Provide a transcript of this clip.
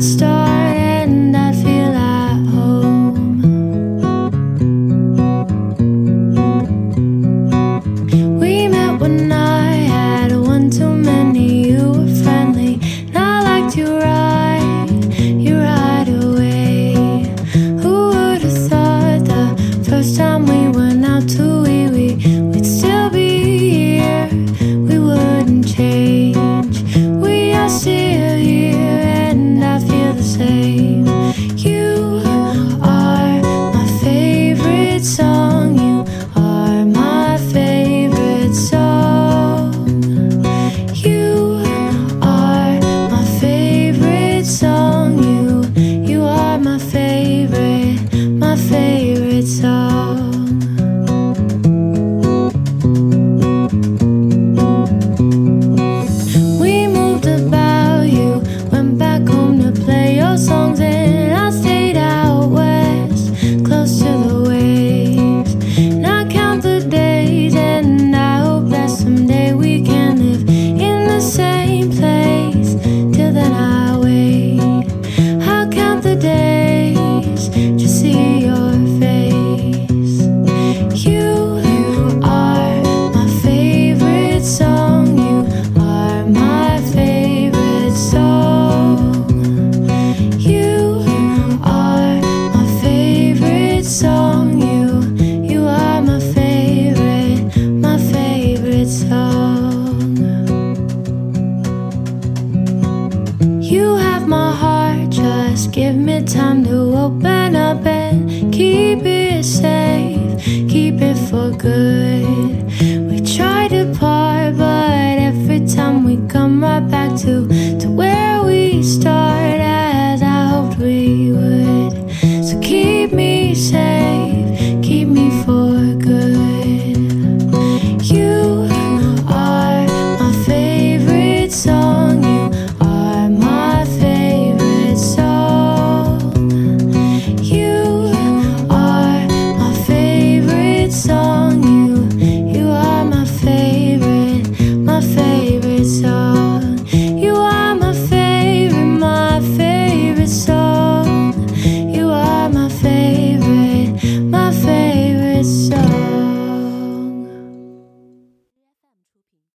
stop. Just give me time to open up and keep it safe, keep it for good.